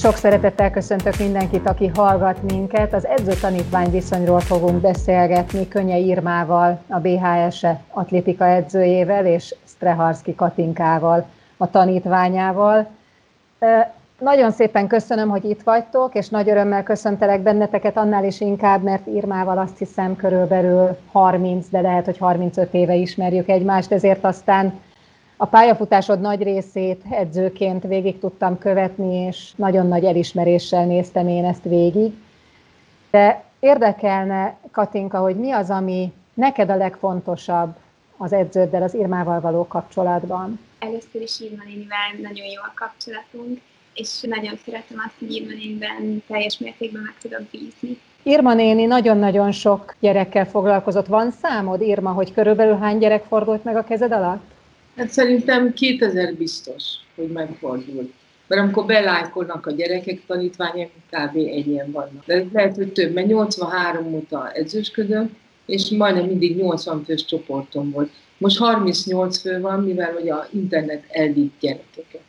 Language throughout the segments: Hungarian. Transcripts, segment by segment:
Sok szeretettel köszöntök mindenkit, aki hallgat minket. Az edző-tanítvány viszonyról fogunk beszélgetni Könnye Irmával, a BHS-e atlétika edzőjével, és Streharski Katinkával, a tanítványával. Nagyon szépen köszönöm, hogy itt vagytok, és nagy örömmel köszöntelek benneteket, annál is inkább, mert Irmával azt hiszem körülbelül 30, de lehet, hogy 35 éve ismerjük egymást, ezért aztán a pályafutásod nagy részét edzőként végig tudtam követni, és nagyon nagy elismeréssel néztem én ezt végig. De érdekelne, Katinka, hogy mi az, ami neked a legfontosabb az edződdel, az Irmával való kapcsolatban? Először is Irma nénivel nagyon jó a kapcsolatunk, és nagyon szeretem azt, hogy Irma néniben teljes mértékben meg tudok bízni. Irma néni nagyon-nagyon sok gyerekkel foglalkozott. Van számod, Irma, hogy körülbelül hány gyerek fordult meg a kezed alatt? Hát szerintem 2000 biztos, hogy megfordult. Mert amikor belájkolnak a gyerekek, tanítványaim kb. ennyien vannak. De lehet, hogy több, mert 83 óta edzősködöm, és majdnem mindig 80 fős csoportom volt. Most 38 fő van, mivel hogy a internet elvitt gyerekeket.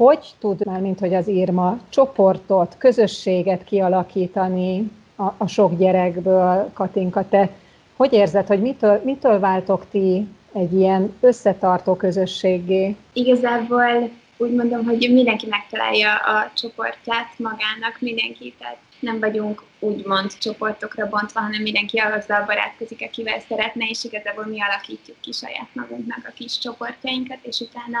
Hogy tud már, mint hogy az Irma, csoportot, közösséget kialakítani a, a sok gyerekből, Katinka, te hogy érzed, hogy mitől, mitől váltok ti egy ilyen összetartó közösségé? Igazából úgy mondom, hogy mindenki megtalálja a csoportját magának, mindenki, tehát nem vagyunk úgymond csoportokra bontva, hanem mindenki azzal barátkozik, akivel szeretne, és igazából mi alakítjuk ki saját magunknak a kis csoportjainkat, és utána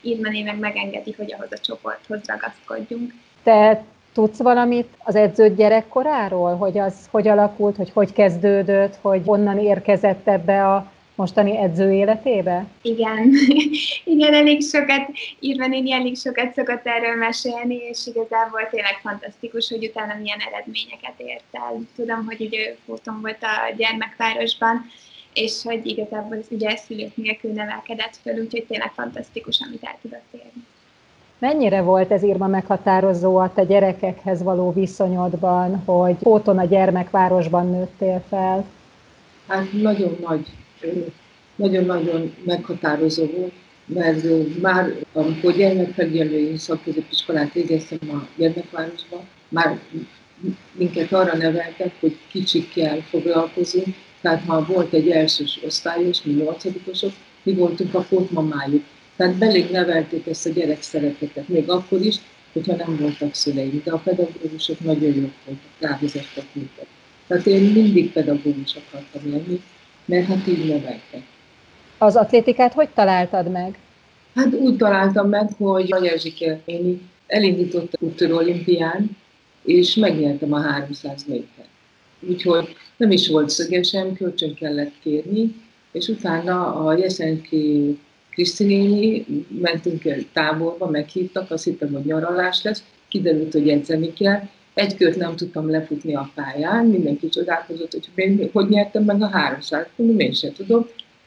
Irmané meg megengedi, hogy ahhoz a csoporthoz ragaszkodjunk. Te tudsz valamit az edződ gyerekkoráról, hogy az hogy alakult, hogy hogy kezdődött, hogy onnan érkezett ebbe a mostani edző életébe? Igen, igen, elég sokat, írva néni elég sokat szokott erről mesélni, és igazából tényleg fantasztikus, hogy utána milyen eredményeket ért el. Tudom, hogy ugye fóton volt a gyermekvárosban, és hogy igazából ugye szülők nélkül nevelkedett föl, úgyhogy tényleg fantasztikus, amit el tudott érni. Mennyire volt ez írva meghatározó a te gyerekekhez való viszonyodban, hogy Fóton a gyermekvárosban nőttél fel? Hát nagyon nagy nagyon-nagyon meghatározó volt, mert már amikor gyermekfegyenlői szakközépiskolát végeztem a gyermekvárosban, már minket arra neveltek, hogy kicsikkel foglalkozunk, tehát ha volt egy elsős osztályos, mi nyolcadikosok, mi voltunk a pótmamájuk. Tehát belég nevelték ezt a gyerek szeretetet, még akkor is, hogyha nem voltak szüleim, de a pedagógusok nagyon jók voltak, rávezettek minket. Tehát én mindig pedagógus akartam lenni, mert hát így neveltek. Az atlétikát hogy találtad meg? Hát úgy találtam meg, hogy Nagy Erzsike néni elindított úttörő olimpián, és megnyertem a 300 méter. Úgyhogy nem is volt szögesem, kölcsön kellett kérni, és utána a Jeszenki Krisztinéni mentünk el táborba, meghívtak, azt hittem, hogy nyaralás lesz, kiderült, hogy edzeni kell, egy kört nem tudtam lefutni a pályán, mindenki csodálkozott, hogy én hogy nyertem meg a 300 mondom, én sem tudom,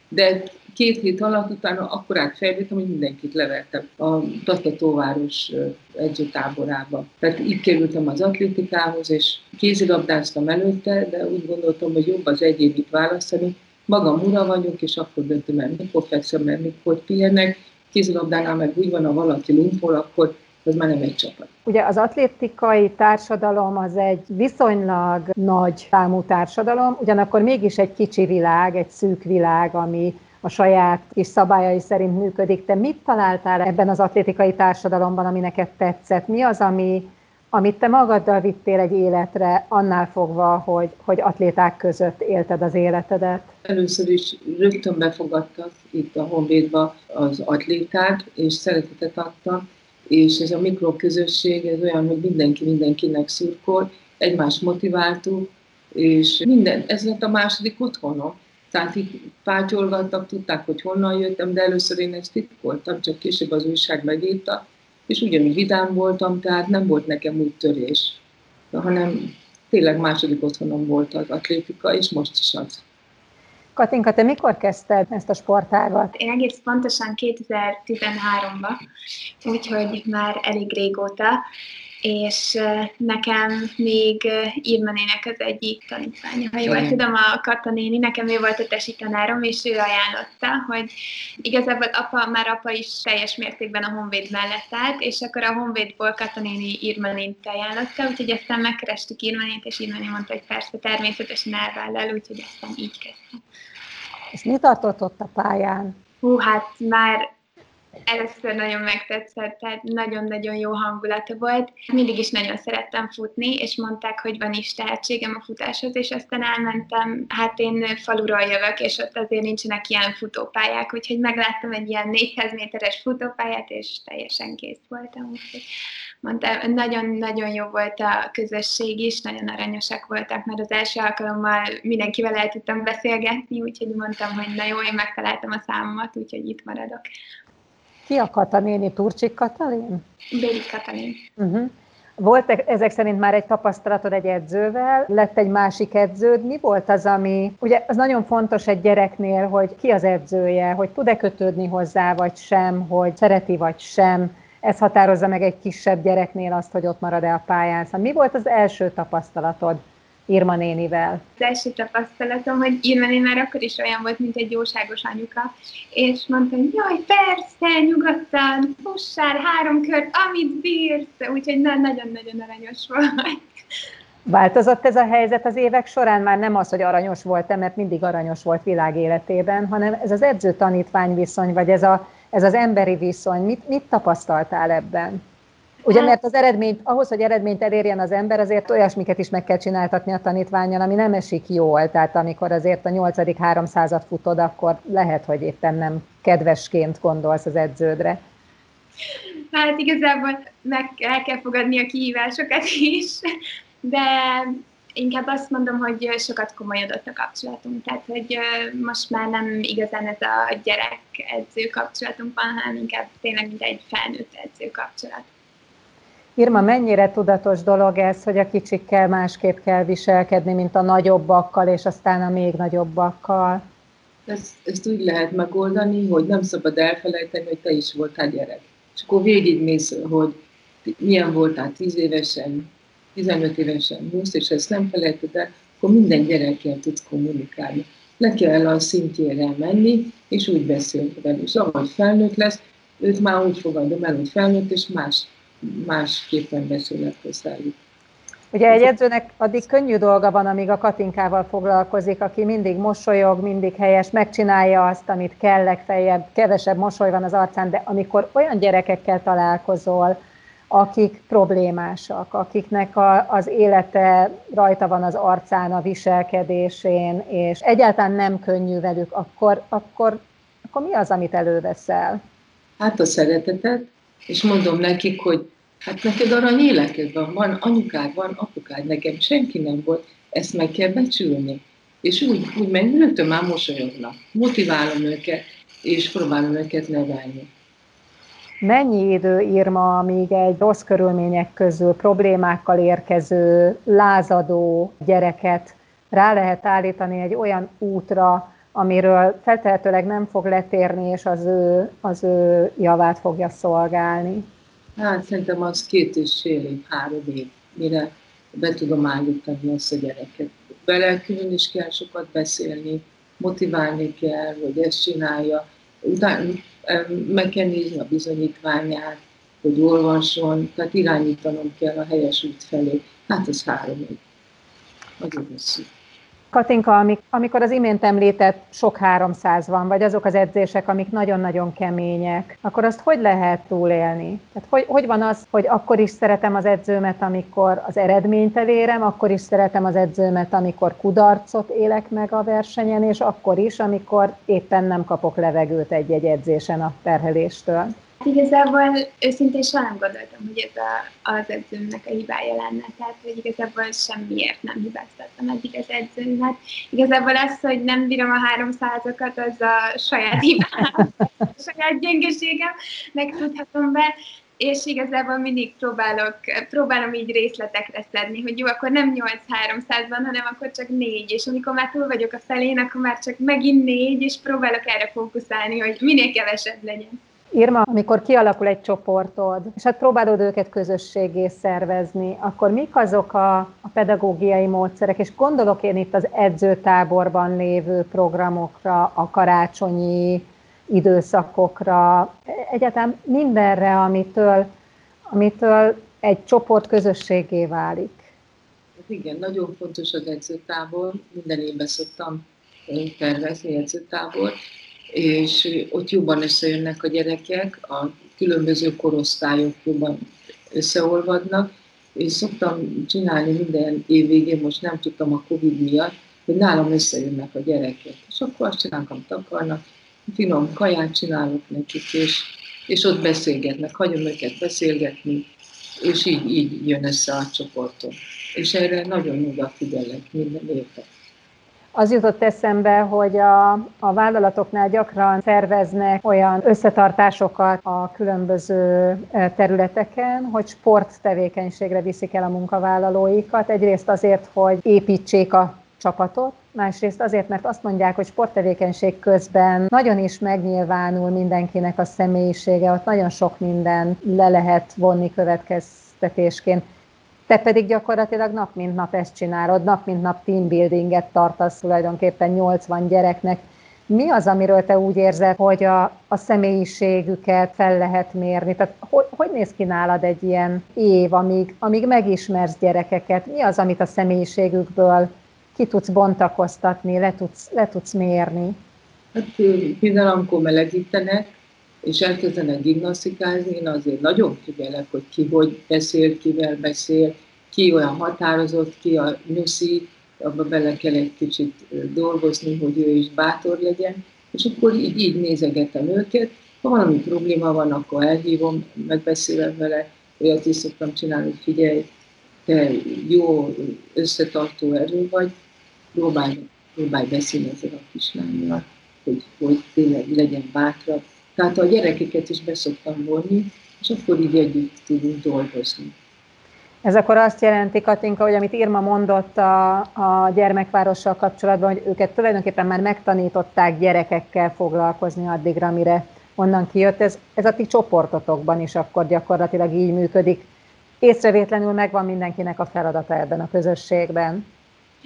de két hét alatt utána akkor átfejlődtem, hogy mindenkit levertem a Tatatóváros edzőtáborába. Tehát így kerültem az atlétikához, és kézilabdáztam előtte, de úgy gondoltam, hogy jobb az egyébit választani. Magam ura vagyok, és akkor döntöm el, mikor fekszem, mert mikor pihenek. Kézilabdánál meg úgy van, ha valaki lumpol, akkor az már nem egy csapat. Ugye az atlétikai társadalom az egy viszonylag nagy számú társadalom, ugyanakkor mégis egy kicsi világ, egy szűk világ, ami a saját kis szabályai szerint működik. Te mit találtál ebben az atlétikai társadalomban, ami neked tetszett? Mi az, ami, amit te magaddal vittél egy életre, annál fogva, hogy, hogy atléták között élted az életedet? Először is rögtön befogadtak itt a Honvédba az atléták, és szeretetet adtak, és ez a mikroközösség, ez olyan, hogy mindenki mindenkinek szurkol, egymást motiváltuk, és minden, ez lett a második otthonom. Tehát így pátyolgattak, tudták, hogy honnan jöttem, de először én ezt titkoltam, csak később az újság megírta, és ugyanúgy vidám voltam, tehát nem volt nekem úgy törés, hanem tényleg második otthonom volt az atlétika, és most is az. Katinka, te mikor kezdted ezt a sportágat? Én egész pontosan 2013-ban, úgyhogy már elég régóta, és nekem még Irma nének az egyik tanítványa, ha jól tudom, a Kata néni, nekem ő volt a tesi tanárom, és ő ajánlotta, hogy igazából apa, már apa is teljes mértékben a Honvéd mellett állt, és akkor a Honvédból Kata néni Irma nént ajánlotta, úgyhogy aztán megkerestük Irma nént, és Irma mondta, hogy persze természetesen elvállal, úgyhogy aztán így kezdtem. És mi tartott ott a pályán? Hú, hát már először nagyon megtetszett, tehát nagyon-nagyon jó hangulata volt. Mindig is nagyon szerettem futni, és mondták, hogy van is tehetségem a futáshoz, és aztán elmentem, hát én faluról jövök, és ott azért nincsenek ilyen futópályák, úgyhogy megláttam egy ilyen 400 méteres futópályát, és teljesen kész voltam. Úgyhogy mondtam, nagyon-nagyon jó volt a közösség is, nagyon aranyosak voltak, mert az első alkalommal mindenkivel el tudtam beszélgetni, úgyhogy mondtam, hogy na jó, én megtaláltam a számomat, úgyhogy itt maradok. Ki a Kata néni? Turcsik Katalin? Béli Katalin. Uh-huh. Volt ezek szerint már egy tapasztalatod egy edzővel, lett egy másik edződ. Mi volt az, ami, ugye az nagyon fontos egy gyereknél, hogy ki az edzője, hogy tud-e kötődni hozzá, vagy sem, hogy szereti, vagy sem. Ez határozza meg egy kisebb gyereknél azt, hogy ott marad-e a pályán. Szóval mi volt az első tapasztalatod? Irma nénivel? Az első tapasztalatom, hogy Irma néni már akkor is olyan volt, mint egy jóságos anyuka, és mondta, hogy jaj, persze, nyugodtan, fussál három kört, amit bírsz, úgyhogy nagyon-nagyon aranyos volt. Változott ez a helyzet az évek során? Már nem az, hogy aranyos volt mert mindig aranyos volt világ életében, hanem ez az edző-tanítvány viszony, vagy ez, a, ez az emberi viszony. Mit, mit tapasztaltál ebben? Ugye, mert az eredményt, ahhoz, hogy eredményt elérjen az ember, azért olyasmiket is meg kell csináltatni a tanítványal, ami nem esik jól. Tehát amikor azért a nyolcadik háromszázat futod, akkor lehet, hogy éppen nem kedvesként gondolsz az edződre. Hát igazából meg el kell fogadni a kihívásokat is, de inkább azt mondom, hogy sokat komolyodott a kapcsolatunk, tehát hogy most már nem igazán ez a gyerek-edző kapcsolatunk van, hanem inkább tényleg mint egy felnőtt edző kapcsolat. Irma, mennyire tudatos dolog ez, hogy a kicsikkel másképp kell viselkedni, mint a nagyobbakkal, és aztán a még nagyobbakkal? Ezt, ezt úgy lehet megoldani, hogy nem szabad elfelejteni, hogy te is voltál gyerek. És akkor végigmész, hogy milyen voltál 10 évesen, 15 évesen, 20, és ezt nem felejted el, akkor minden gyerekkel tudsz kommunikálni. Le kell a szintjére menni, és úgy beszélni velük. És ahogy felnőtt lesz, őt már úgy fogadom el, hogy felnőtt, és más másképpen beszélek hozzájuk. Ugye egy edzőnek addig könnyű dolga van, amíg a Katinkával foglalkozik, aki mindig mosolyog, mindig helyes, megcsinálja azt, amit kell, legfeljebb kevesebb mosoly van az arcán, de amikor olyan gyerekekkel találkozol, akik problémásak, akiknek a, az élete rajta van az arcán, a viselkedésén, és egyáltalán nem könnyű velük, akkor, akkor, akkor mi az, amit előveszel? Hát a szeretetet, és mondom nekik, hogy hát neked arany életed van, van anyukád, van apukád, nekem senki nem volt, ezt meg kell becsülni. És úgy, úgy meg rögtön már mosolyognak. Motiválom őket, és próbálom őket nevelni. Mennyi idő ír ma, amíg egy rossz körülmények közül problémákkal érkező, lázadó gyereket rá lehet állítani egy olyan útra, amiről feltehetőleg nem fog letérni, és az ő, az ő javát fogja szolgálni? Hát szerintem az két és fél év, három év, mire be tudom állítani ezt a gyereket. Vele külön is kell sokat beszélni, motiválni kell, hogy ezt csinálja. Utána meg kell nézni a bizonyítványát, hogy olvasson, tehát irányítanom kell a helyes út felé. Hát ez három év. Nagyon hosszú. Katinka, amikor az imént említett sok 300 van, vagy azok az edzések, amik nagyon-nagyon kemények, akkor azt hogy lehet túlélni? Tehát hogy, hogy van az, hogy akkor is szeretem az edzőmet, amikor az eredményt elérem, akkor is szeretem az edzőmet, amikor kudarcot élek meg a versenyen, és akkor is, amikor éppen nem kapok levegőt egy-egy edzésen a terheléstől? Igazából őszintén soha nem gondoltam, hogy ez a, az edzőmnek a hibája lenne, tehát hogy igazából semmiért nem hibáztattam eddig az edzőmet. Igazából az, hogy nem bírom a háromszázakat, az a saját hibám, a saját gyengeségem, megtudhatom be, és igazából mindig próbálok, próbálom így részletekre szedni, hogy jó, akkor nem 8-300 van, hanem akkor csak 4, és amikor már túl vagyok a felén, akkor már csak megint 4, és próbálok erre fókuszálni, hogy minél kevesebb legyen. Irma, amikor kialakul egy csoportod, és hát próbálod őket közösségé szervezni, akkor mik azok a, a pedagógiai módszerek, és gondolok én itt az edzőtáborban lévő programokra, a karácsonyi időszakokra, egyáltalán mindenre, amitől, amitől egy csoport közösségé válik. Hát igen, nagyon fontos az edzőtábor, minden évben szoktam tervezni edzőtábor, és ott jobban összejönnek a gyerekek, a különböző korosztályok jobban összeolvadnak, és szoktam csinálni minden év végén, most nem tudtam a Covid miatt, hogy nálam összejönnek a gyerekek. És akkor azt csinálnak, amit akarnak, finom kaját csinálok nekik, és, és ott beszélgetnek, hagyom őket beszélgetni, és így, így jön össze a csoportom. És erre nagyon odafigyelek minden évben. Az jutott eszembe, hogy a, a vállalatoknál gyakran szerveznek olyan összetartásokat a különböző e, területeken, hogy sporttevékenységre viszik el a munkavállalóikat. Egyrészt azért, hogy építsék a csapatot, másrészt azért, mert azt mondják, hogy sporttevékenység közben nagyon is megnyilvánul mindenkinek a személyisége, ott nagyon sok minden le lehet vonni következtetésként. Te pedig gyakorlatilag nap mint nap ezt csinálod, nap mint nap teambuildinget tartasz tulajdonképpen 80 gyereknek. Mi az, amiről te úgy érzed, hogy a, a személyiségüket fel lehet mérni? Tehát hogy, hogy néz ki nálad egy ilyen év, amíg, amíg megismersz gyerekeket? Mi az, amit a személyiségükből ki tudsz bontakoztatni, le tudsz, le tudsz mérni? Hát amikor melegítenek, és elkezdenek gimnasztikázni, én azért nagyon figyelek, hogy ki hogy beszél, kivel beszél, ki olyan határozott, ki a nyuszi, abba bele kell egy kicsit dolgozni, hogy ő is bátor legyen, és akkor így, így nézegetem őket. Ha valami probléma van, akkor elhívom, megbeszélem vele, olyat is szoktam csinálni, hogy figyelj, te jó összetartó erő vagy, próbálj, próbálj beszélni ezzel a kislányjal, hogy, hogy tényleg legyen bátrabb, tehát a gyerekeket is beszoktam vonni, és akkor így együtt tudunk dolgozni. Ez akkor azt jelenti, Katinka, hogy amit Irma mondott a, a gyermekvárossal kapcsolatban, hogy őket tulajdonképpen már megtanították gyerekekkel foglalkozni addigra, amire onnan kijött. Ez, ez a ti csoportotokban is akkor gyakorlatilag így működik. Észrevétlenül megvan mindenkinek a feladata ebben a közösségben.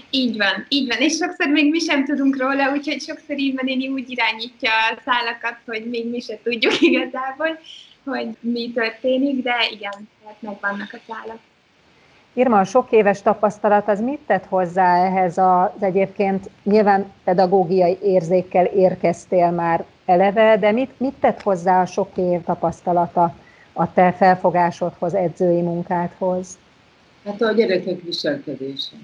Így van, így van, és sokszor még mi sem tudunk róla, úgyhogy sokszor így van, én úgy irányítja a szálakat, hogy még mi se tudjuk igazából, hogy mi történik, de igen, tehát megvannak a szálak. Irma, a sok éves tapasztalat az mit tett hozzá ehhez az egyébként nyilván pedagógiai érzékkel érkeztél már eleve, de mit, mit tett hozzá a sok év tapasztalata a te felfogásodhoz, edzői munkádhoz? Hát a gyerekek viselkedése.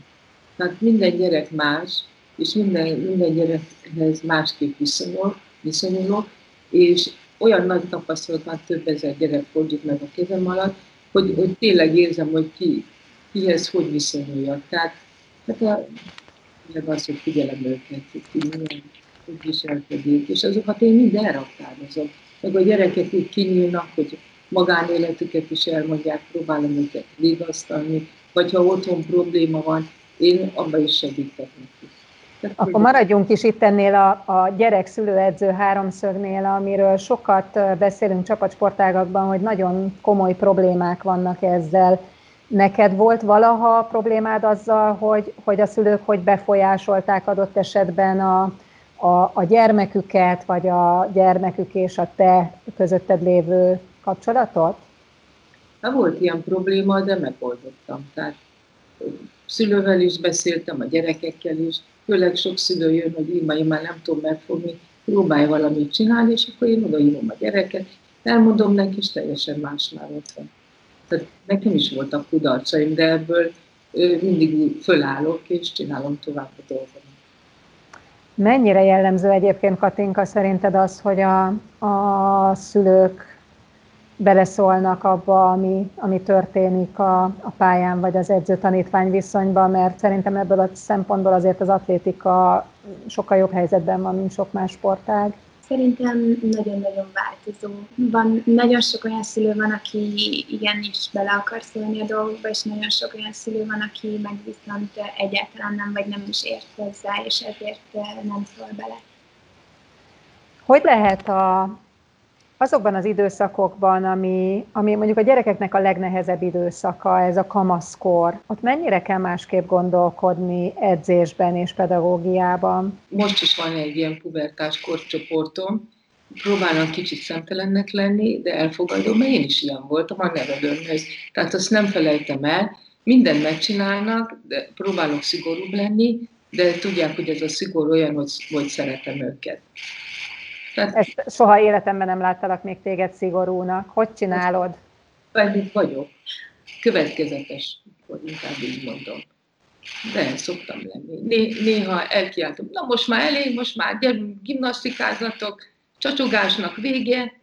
Tehát minden gyerek más, és minden, minden gyerekhez másképp viszonyul, viszonyulok, és olyan nagy tapasztalat, már több ezer gyerek fordult meg a kezem alatt, hogy, hogy tényleg érzem, hogy ki, kihez hogy viszonyuljak. Tehát hát a, az, hogy figyelem őket, hogy ki milyen, hogy viselkedik, és azokat én mind elraktározom. Meg a gyerekek úgy kinyílnak, hogy magánéletüket is elmondják, próbálom őket vigasztalni, vagy ha otthon probléma van, én abban is segítek neki. Akkor maradjunk is itt ennél a, a gyerek-szülő-edző háromszögnél, amiről sokat beszélünk csapatsportágakban, hogy nagyon komoly problémák vannak ezzel. Neked volt valaha problémád azzal, hogy, hogy a szülők hogy befolyásolták adott esetben a, a, a gyermeküket, vagy a gyermekük és a te közötted lévő kapcsolatot? Ha volt ilyen probléma, de megoldottam. Tehát szülővel is beszéltem, a gyerekekkel is, főleg sok szülő jön, hogy már, én már nem tudom megfogni, próbálj valamit csinálni, és akkor én odaírom a gyereket, elmondom neki, és teljesen más már ott van. Tehát nekem is voltak kudarcaim, de ebből mindig fölállok, és csinálom tovább a dolgomat. Mennyire jellemző egyébként, Katinka, szerinted az, hogy a, a szülők beleszólnak abba, ami, ami történik a, a pályán, vagy az edző-tanítvány viszonyban, mert szerintem ebből a szempontból azért az atlétika sokkal jobb helyzetben van, mint sok más sportág. Szerintem nagyon-nagyon változó. Van, nagyon sok olyan szülő van, aki igenis bele akar szólni a dolgokba, és nagyon sok olyan szülő van, aki meg viszont egyáltalán nem, vagy nem is ért hozzá, és ezért nem szól bele. Hogy lehet a, azokban az időszakokban, ami, ami mondjuk a gyerekeknek a legnehezebb időszaka, ez a kamaszkor, ott mennyire kell másképp gondolkodni edzésben és pedagógiában? Most is van egy ilyen pubertás korcsoportom, próbálnak kicsit szemtelennek lenni, de elfogadom, mert én is ilyen voltam a nevelőmhez. Tehát azt nem felejtem el, mindent megcsinálnak, de próbálok szigorúbb lenni, de tudják, hogy ez a szigor olyan, hogy, hogy szeretem őket. Tehát, Ezt soha életemben nem láttalak még téged szigorúnak. Hogy csinálod? Pedig vagyok. Következetes, vagy inkább így mondom. De szoktam lenni. Né- néha elkiáltom, na most már elég, most már gyerünk, gimnasztikázatok, csacsogásnak vége,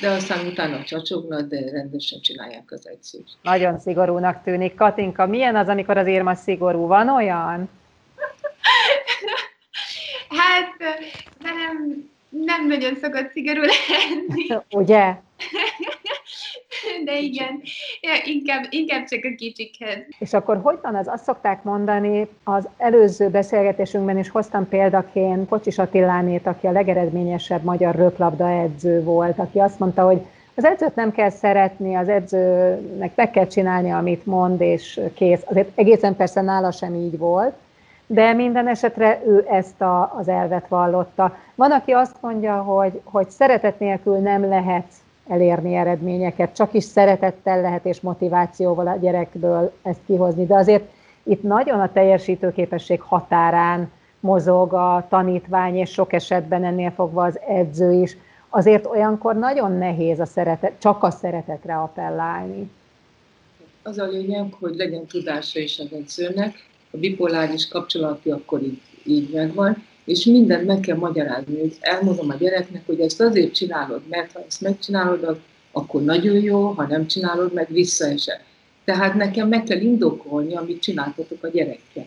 de aztán utána csacsognak, de rendesen csinálják az egyszerűt. Nagyon szigorúnak tűnik. Katinka, milyen az, amikor az Irma szigorú? Van olyan? hát, nem, nem nagyon szokott szigorú lenni. Ugye? De igen, ja, inkább, inkább csak a kicsikhez. És akkor hogy van az? Azt szokták mondani, az előző beszélgetésünkben is hoztam példaként Kocsis Attilánét, aki a legeredményesebb magyar röplabda edző volt, aki azt mondta, hogy az edzőt nem kell szeretni, az edzőnek meg kell csinálni, amit mond, és kész. Azért egészen persze nála sem így volt, de minden esetre ő ezt a, az elvet vallotta. Van, aki azt mondja, hogy, hogy szeretet nélkül nem lehet elérni eredményeket, csak is szeretettel lehet és motivációval a gyerekből ezt kihozni, de azért itt nagyon a teljesítőképesség határán mozog a tanítvány, és sok esetben ennél fogva az edző is. Azért olyankor nagyon nehéz a szeretet, csak a szeretetre appellálni. Az a lényeg, hogy legyen tudása is az edzőnek, a bipoláris kapcsolati akkor így, így megvan, és mindent meg kell magyarázni, hogy elmondom a gyereknek, hogy ezt azért csinálod, mert ha ezt megcsinálod, akkor nagyon jó, ha nem csinálod, meg visszaesel. Tehát nekem meg kell indokolni, amit csináltatok a gyerekkel.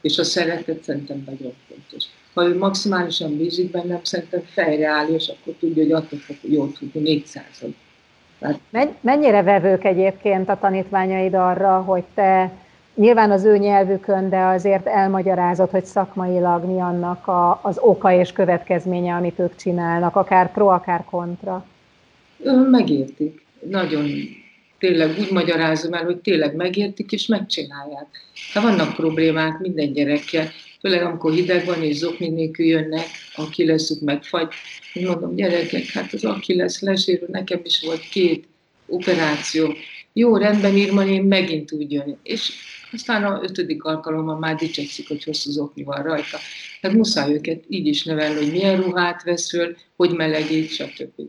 És a szeretet szerintem nagyon fontos. Ha ő maximálisan bízik bennem, szerintem fejre és akkor tudja, hogy attól fog jól tudni 400 Tehát... Mennyire vevők egyébként a tanítványaid arra, hogy te nyilván az ő nyelvükön, de azért elmagyarázott, hogy szakmailag mi annak a, az oka és következménye, amit ők csinálnak, akár pro, akár kontra. Megértik. Nagyon tényleg úgy magyarázom el, hogy tényleg megértik és megcsinálják. Ha vannak problémák minden gyerekkel, főleg amikor hideg van és zokni nélkül jönnek, aki leszük megfagy, mondom, gyerekek, hát az aki lesz lesérül, nekem is volt két operáció. Jó, rendben, Irma, én megint úgy jön. És aztán a ötödik alkalommal már dicsekszik, hogy hosszú zokni van rajta. Tehát muszáj őket így is nevelni, hogy milyen ruhát vesz föl, hogy melegít, stb.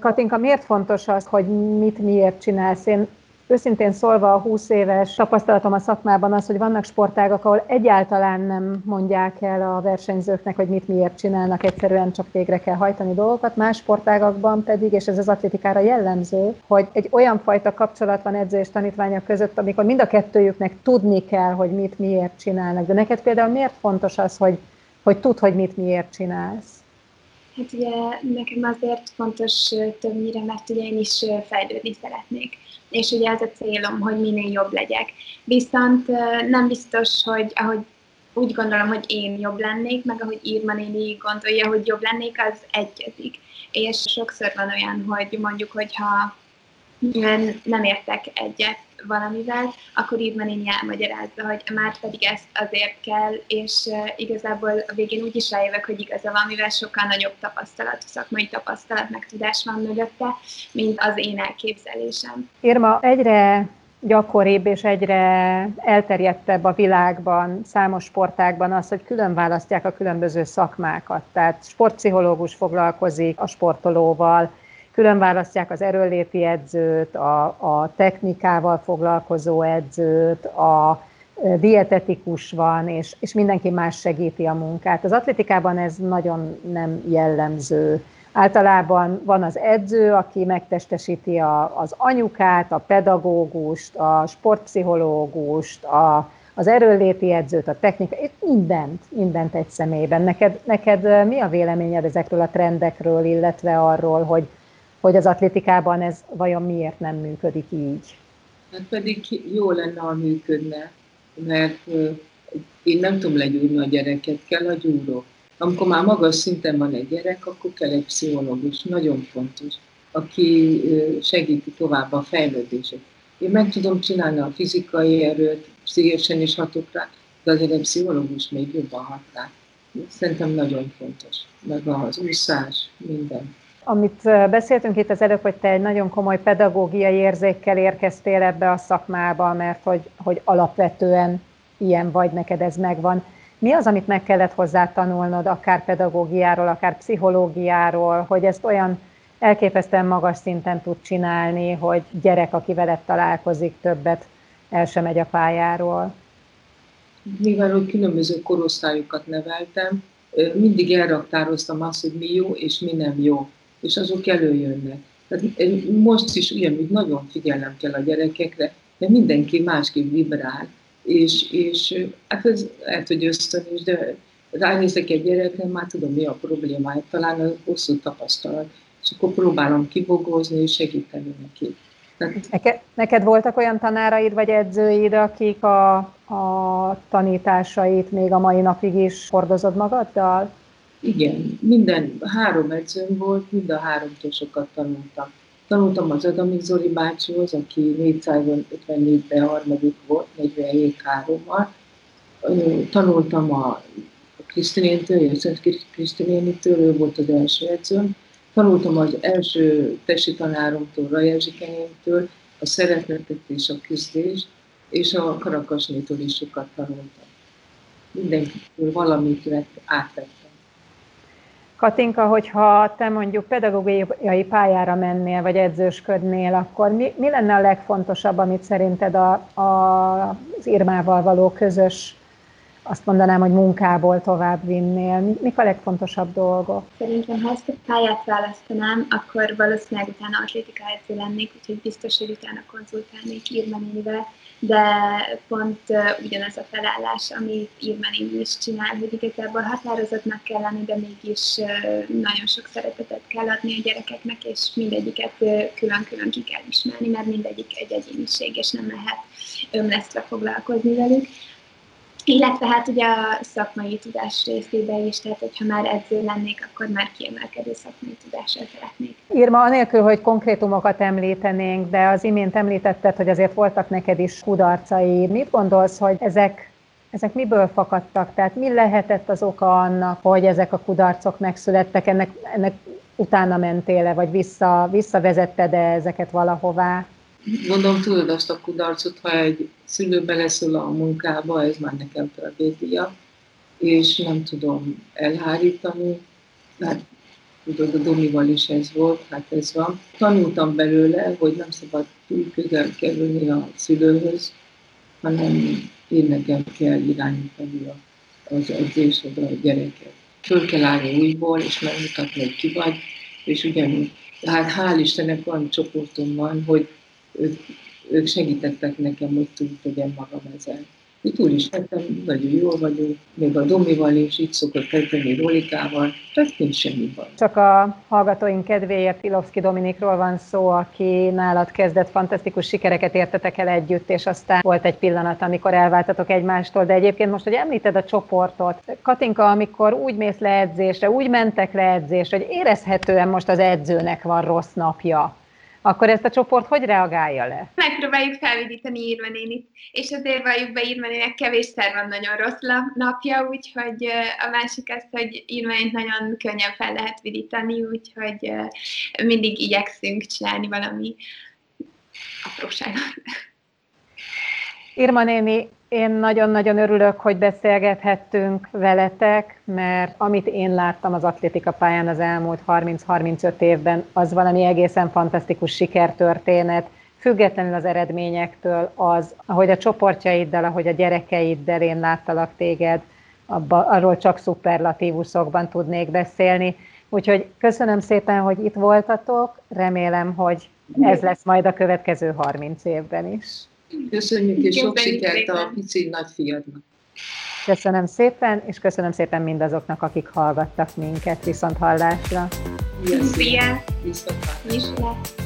Katinka, miért fontos az, hogy mit miért csinálsz? Én Őszintén szólva a 20 éves tapasztalatom a szakmában az, hogy vannak sportágak, ahol egyáltalán nem mondják el a versenyzőknek, hogy mit miért csinálnak, egyszerűen csak végre kell hajtani dolgokat. Más sportágakban pedig, és ez az atlétikára jellemző, hogy egy olyan fajta kapcsolat van edző és tanítványa között, amikor mind a kettőjüknek tudni kell, hogy mit miért csinálnak. De neked például miért fontos az, hogy, hogy tudd, hogy mit miért csinálsz? Hát ugye nekem azért fontos többnyire, mert ugye én is fejlődni szeretnék és ugye ez a célom, hogy minél jobb legyek. Viszont nem biztos, hogy ahogy úgy gondolom, hogy én jobb lennék, meg ahogy Irma néni gondolja, hogy jobb lennék, az egyezik. És sokszor van olyan, hogy mondjuk, hogyha nem értek egyet valamivel, akkor Irma néni elmagyarázza, hogy már pedig ezt azért kell, és igazából a végén úgy is rájövök, hogy igaza van, mivel sokkal nagyobb tapasztalat, szakmai tapasztalat, meg tudás van mögötte, mint az én elképzelésem. Irma, egyre gyakoribb és egyre elterjedtebb a világban, számos sportákban az, hogy külön választják a különböző szakmákat. Tehát sportpszichológus foglalkozik a sportolóval, külön választják az erőléti edzőt, a, a technikával foglalkozó edzőt, a dietetikus van, és, és mindenki más segíti a munkát. Az atlétikában ez nagyon nem jellemző. Általában van az edző, aki megtestesíti a, az anyukát, a pedagógust, a sportpszichológust, a, az erőléti edzőt, a technika, mindent, mindent egy személyben. Neked, neked mi a véleményed ezekről a trendekről, illetve arról, hogy hogy az atlétikában ez vajon miért nem működik így. Hát pedig jó lenne, ha működne, mert én nem tudom legyúrni a gyereket, kell a gyúró. Amikor már magas szinten van egy gyerek, akkor kell egy pszichológus, nagyon fontos, aki segíti tovább a fejlődését. Én meg tudom csinálni a fizikai erőt, pszichésen is hatok rá, de azért egy pszichológus még jobban hat rá. Szerintem nagyon fontos. Meg az úszás, minden. Amit beszéltünk itt az előbb, hogy te egy nagyon komoly pedagógiai érzékkel érkeztél ebbe a szakmába, mert hogy, hogy alapvetően ilyen vagy, neked ez megvan. Mi az, amit meg kellett hozzá tanulnod, akár pedagógiáról, akár pszichológiáról, hogy ezt olyan elképesztően magas szinten tud csinálni, hogy gyerek, aki veled találkozik, többet el sem megy a pályáról? Mivel hogy különböző korosztályokat neveltem, mindig elraktároztam azt, hogy mi jó és mi nem jó, és azok előjönnek. Tehát most is ugyanúgy nagyon figyelnem kell a gyerekekre, de mindenki másképp vibrál, és, és hát ez lehet, hogy ösztön is, de ránézek egy gyerekre, már tudom, mi a problémája, talán a hosszú tapasztalat, és akkor próbálom kibogozni és segíteni neki. Tehát... Neked voltak olyan tanáraid vagy edzőid, akik a, a tanításait még a mai napig is hordozod magaddal? Igen, minden három edzőm volt, mind a háromtól sokat tanultam. Tanultam az Adamik Zoli bácsihoz, aki 454-ben harmadik volt, 47 3 Tanultam a Krisztinéntől, a Szent Krisztinénitől, ő volt az első edzőm. Tanultam az első tesi tanáromtól, Rajezsikenyémtől, a szeretetet és a küzdést, és a karakasnétól is sokat tanultam. Mindenkitől valamit vett, átvettem. Katinka, hogyha te mondjuk pedagógiai pályára mennél, vagy edzősködnél, akkor mi, mi lenne a legfontosabb, amit szerinted a, a, az Irmával való közös, azt mondanám, hogy munkából tovább vinnél? Mik a legfontosabb dolgok? Szerintem, ha ezt a pályát választanám, akkor valószínűleg utána atlétika edző lennék, úgyhogy biztos, hogy utána konzultálnék Irma de pont uh, ugyanaz a felállás, amit Irmelin is csinál, hogy igazából határozottnak kell lenni, de mégis uh, nagyon sok szeretetet kell adni a gyerekeknek, és mindegyiket uh, külön-külön ki kell ismerni, mert mindegyik egy egyéniség, és nem lehet ömlesztve foglalkozni velük. Illetve hát ugye a szakmai tudás részében is, tehát hogyha már edző lennék, akkor már kiemelkedő szakmai tudással szeretnék. Irma, anélkül, hogy konkrétumokat említenénk, de az imént említetted, hogy azért voltak neked is kudarcai. Mit gondolsz, hogy ezek ezek miből fakadtak? Tehát mi lehetett az oka annak, hogy ezek a kudarcok megszülettek? Ennek, ennek utána mentél-e, vagy vissza, visszavezetted-e ezeket valahová? Gondolom tudod azt a kudarcot, ha egy szülő beleszól a munkába, ez már nekem tragédia, és nem tudom elhárítani. Hát tudod, a Domival is ez volt, hát ez van. Tanultam belőle, hogy nem szabad túl közel kerülni a szülőhöz, hanem én nekem kell irányítani az edzésed a gyereket. Föl kell állni újból, és megmutatni, hogy ki vagy, és ugyanúgy. Tehát hál' Istennek van csoportom van, hogy ők, ők segítettek nekem, hogy túl tegyem magam ezzel. Túl is tettem, nagyon jól vagyok, még a Domival is, így szokott kezdeni Rolikával, tehát nincs semmi baj. Csak a hallgatóink kedvéért Ilovszki Dominikról van szó, aki nálad kezdett fantasztikus sikereket értetek el együtt, és aztán volt egy pillanat, amikor elváltatok egymástól, de egyébként most, hogy említed a csoportot, Katinka, amikor úgy mész le edzésre, úgy mentek le edzésre, hogy érezhetően most az edzőnek van rossz napja, akkor ezt a csoport hogy reagálja le? Megpróbáljuk felvidítani Írva nénit, és azért valljuk be Írva nének kevésszer van nagyon rossz napja, úgyhogy a másik az, hogy Írva nagyon könnyen fel lehet vidítani, úgyhogy mindig igyekszünk csinálni valami apróságot. Irma néni, én nagyon-nagyon örülök, hogy beszélgethettünk veletek, mert amit én láttam az atlétika pályán az elmúlt 30-35 évben, az valami egészen fantasztikus sikertörténet, függetlenül az eredményektől, az, ahogy a csoportjaiddal, ahogy a gyerekeiddel én láttalak téged, abba, arról csak szuperlatívuszokban tudnék beszélni. Úgyhogy köszönöm szépen, hogy itt voltatok, remélem, hogy ez lesz majd a következő 30 évben is. Köszönjük, és sok sikert a pici nagyfiadnak. Köszönöm szépen, és köszönöm szépen mindazoknak, akik hallgattak minket viszont hallásra. Szia! Viszont hallásra!